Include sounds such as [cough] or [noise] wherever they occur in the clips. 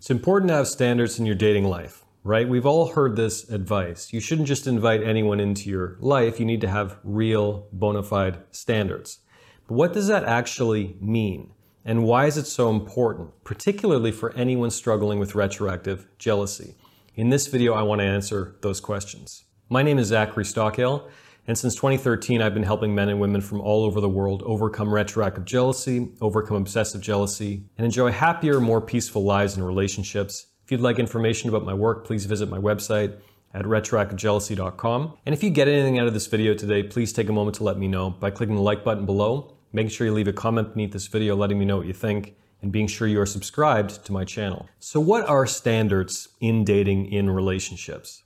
It's important to have standards in your dating life, right? We've all heard this advice. You shouldn't just invite anyone into your life. You need to have real, bona fide standards. But what does that actually mean? And why is it so important, particularly for anyone struggling with retroactive jealousy? In this video, I want to answer those questions. My name is Zachary Stockill, and since 2013, I've been helping men and women from all over the world overcome retroactive jealousy, overcome obsessive jealousy, and enjoy happier, more peaceful lives and relationships. If you'd like information about my work, please visit my website at retroactivejealousy.com. And if you get anything out of this video today, please take a moment to let me know by clicking the like button below, making sure you leave a comment beneath this video letting me know what you think, and being sure you are subscribed to my channel. So what are standards in dating in relationships?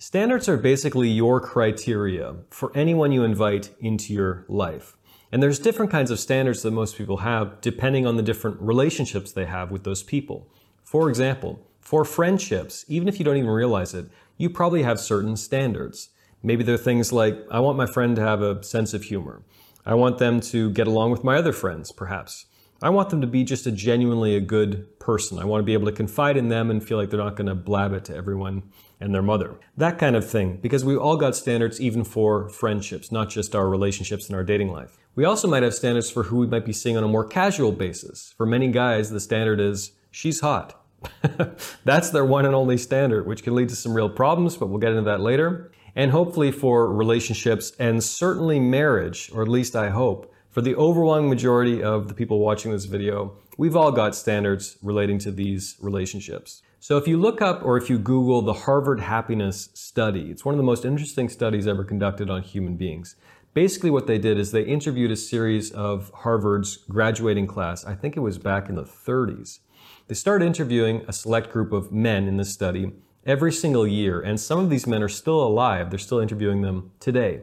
Standards are basically your criteria for anyone you invite into your life. And there's different kinds of standards that most people have depending on the different relationships they have with those people. For example, for friendships, even if you don't even realize it, you probably have certain standards. Maybe they're things like, I want my friend to have a sense of humor. I want them to get along with my other friends, perhaps. I want them to be just a genuinely a good person. I want to be able to confide in them and feel like they're not going to blab it to everyone and their mother. That kind of thing, because we all got standards even for friendships, not just our relationships in our dating life. We also might have standards for who we might be seeing on a more casual basis. For many guys, the standard is she's hot. [laughs] That's their one and only standard, which can lead to some real problems, but we'll get into that later. And hopefully for relationships and certainly marriage, or at least I hope, for the overwhelming majority of the people watching this video, we've all got standards relating to these relationships. So if you look up or if you Google the Harvard Happiness Study, it's one of the most interesting studies ever conducted on human beings. Basically what they did is they interviewed a series of Harvard's graduating class, I think it was back in the 30s. They started interviewing a select group of men in this study every single year, and some of these men are still alive. They're still interviewing them today.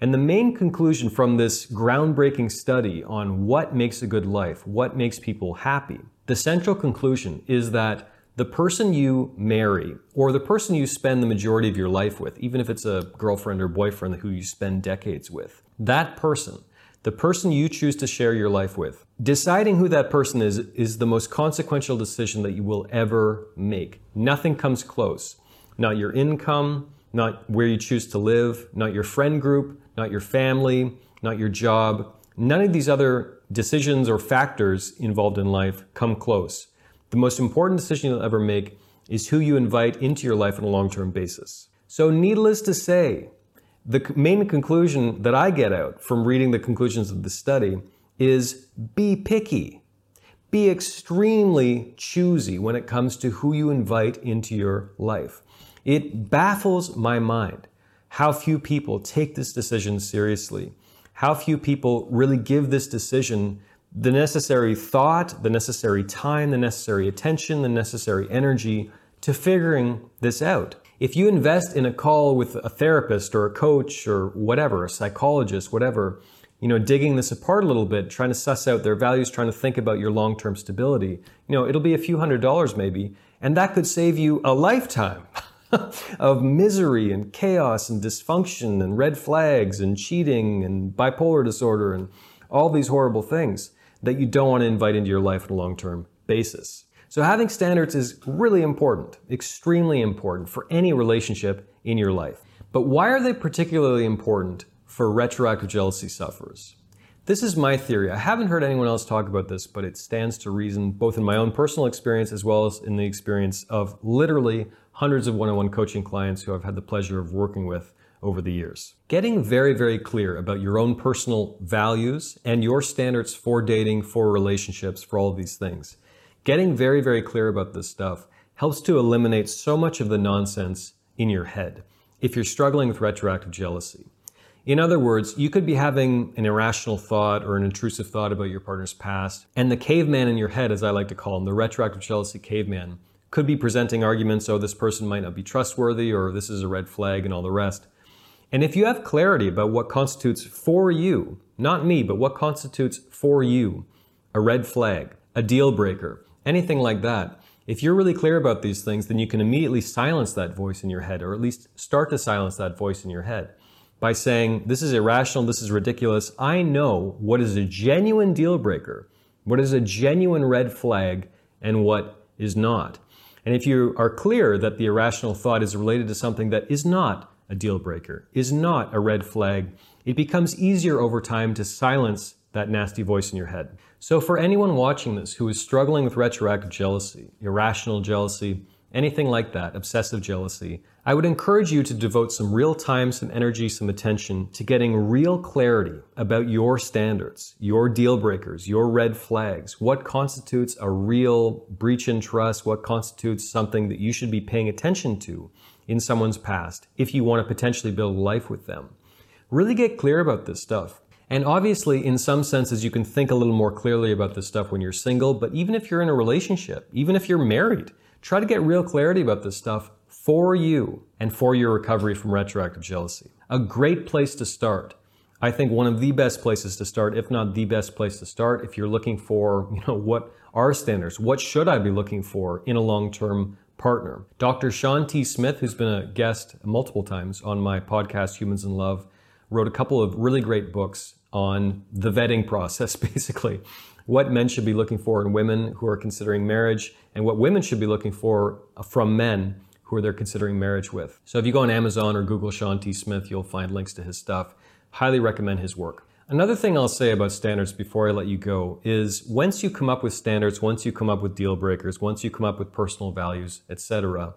And the main conclusion from this groundbreaking study on what makes a good life, what makes people happy, the central conclusion is that the person you marry or the person you spend the majority of your life with, even if it's a girlfriend or boyfriend who you spend decades with, that person, the person you choose to share your life with, deciding who that person is is the most consequential decision that you will ever make. Nothing comes close. Not your income, not where you choose to live, not your friend group, not your family, not your job. None of these other decisions or factors involved in life come close. The most important decision you'll ever make is who you invite into your life on a long term basis. So, needless to say, the main conclusion that I get out from reading the conclusions of the study is be picky. Be extremely choosy when it comes to who you invite into your life. It baffles my mind how few people take this decision seriously, how few people really give this decision the necessary thought, the necessary time, the necessary attention, the necessary energy to figuring this out. If you invest in a call with a therapist or a coach or whatever, a psychologist, whatever, you know, digging this apart a little bit, trying to suss out their values, trying to think about your long-term stability, you know, it'll be a few hundred dollars maybe, and that could save you a lifetime. [laughs] of misery and chaos and dysfunction and red flags and cheating and bipolar disorder and all these horrible things that you don't want to invite into your life on a long term basis. So, having standards is really important, extremely important for any relationship in your life. But why are they particularly important for retroactive jealousy sufferers? This is my theory. I haven't heard anyone else talk about this, but it stands to reason both in my own personal experience as well as in the experience of literally hundreds of one on one coaching clients who I've had the pleasure of working with over the years. Getting very, very clear about your own personal values and your standards for dating, for relationships, for all of these things. Getting very, very clear about this stuff helps to eliminate so much of the nonsense in your head if you're struggling with retroactive jealousy. In other words, you could be having an irrational thought or an intrusive thought about your partner's past, and the caveman in your head, as I like to call him, the retroactive jealousy caveman, could be presenting arguments, oh, this person might not be trustworthy, or this is a red flag, and all the rest. And if you have clarity about what constitutes for you, not me, but what constitutes for you, a red flag, a deal breaker, anything like that, if you're really clear about these things, then you can immediately silence that voice in your head, or at least start to silence that voice in your head by saying, This is irrational, this is ridiculous. I know what is a genuine deal breaker, what is a genuine red flag, and what is not. And if you are clear that the irrational thought is related to something that is not a deal breaker, is not a red flag, it becomes easier over time to silence that nasty voice in your head. So, for anyone watching this who is struggling with retroactive jealousy, irrational jealousy, anything like that, obsessive jealousy, I would encourage you to devote some real time, some energy, some attention to getting real clarity about your standards, your deal breakers, your red flags, what constitutes a real breach in trust, what constitutes something that you should be paying attention to in someone's past if you want to potentially build life with them. Really get clear about this stuff. And obviously, in some senses, you can think a little more clearly about this stuff when you're single, but even if you're in a relationship, even if you're married, try to get real clarity about this stuff for you and for your recovery from retroactive jealousy. A great place to start. I think one of the best places to start, if not the best place to start, if you're looking for, you know, what are standards? What should I be looking for in a long-term partner? Dr. Shawn T. Smith, who's been a guest multiple times on my podcast, Humans in Love, wrote a couple of really great books on the vetting process, [laughs] basically. What men should be looking for in women who are considering marriage, and what women should be looking for from men who they're considering marriage with. So if you go on Amazon or Google Shawn T. Smith, you'll find links to his stuff. Highly recommend his work. Another thing I'll say about standards before I let you go is once you come up with standards, once you come up with deal breakers, once you come up with personal values, etc.,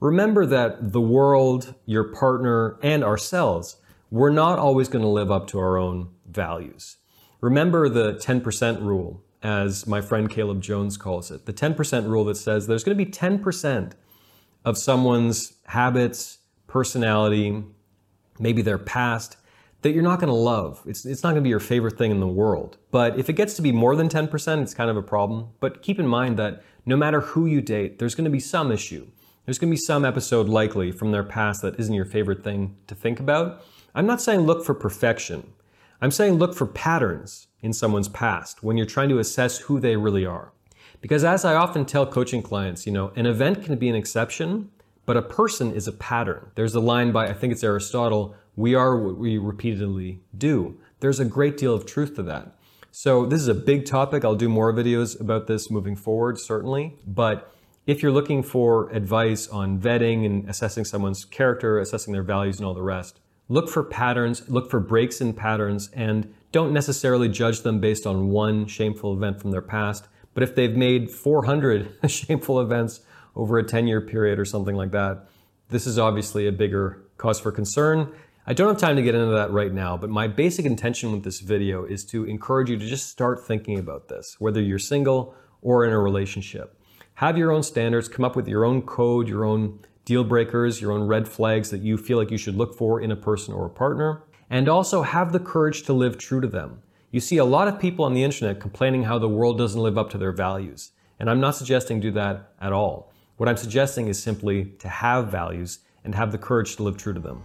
remember that the world, your partner, and ourselves we're not always going to live up to our own values. Remember the 10% rule, as my friend Caleb Jones calls it the 10% rule that says there's going to be 10% of someone's habits, personality, maybe their past that you're not going to love. It's, it's not going to be your favorite thing in the world. But if it gets to be more than 10%, it's kind of a problem. But keep in mind that no matter who you date, there's going to be some issue. There's going to be some episode likely from their past that isn't your favorite thing to think about. I'm not saying look for perfection. I'm saying look for patterns in someone's past when you're trying to assess who they really are. Because as I often tell coaching clients, you know, an event can be an exception, but a person is a pattern. There's a line by, I think it's Aristotle, we are what we repeatedly do. There's a great deal of truth to that. So this is a big topic. I'll do more videos about this moving forward, certainly. But if you're looking for advice on vetting and assessing someone's character, assessing their values and all the rest, Look for patterns, look for breaks in patterns, and don't necessarily judge them based on one shameful event from their past. But if they've made 400 [laughs] shameful events over a 10 year period or something like that, this is obviously a bigger cause for concern. I don't have time to get into that right now, but my basic intention with this video is to encourage you to just start thinking about this, whether you're single or in a relationship. Have your own standards, come up with your own code, your own deal breakers, your own red flags that you feel like you should look for in a person or a partner, and also have the courage to live true to them. You see a lot of people on the internet complaining how the world doesn't live up to their values, and I'm not suggesting do that at all. What I'm suggesting is simply to have values and have the courage to live true to them.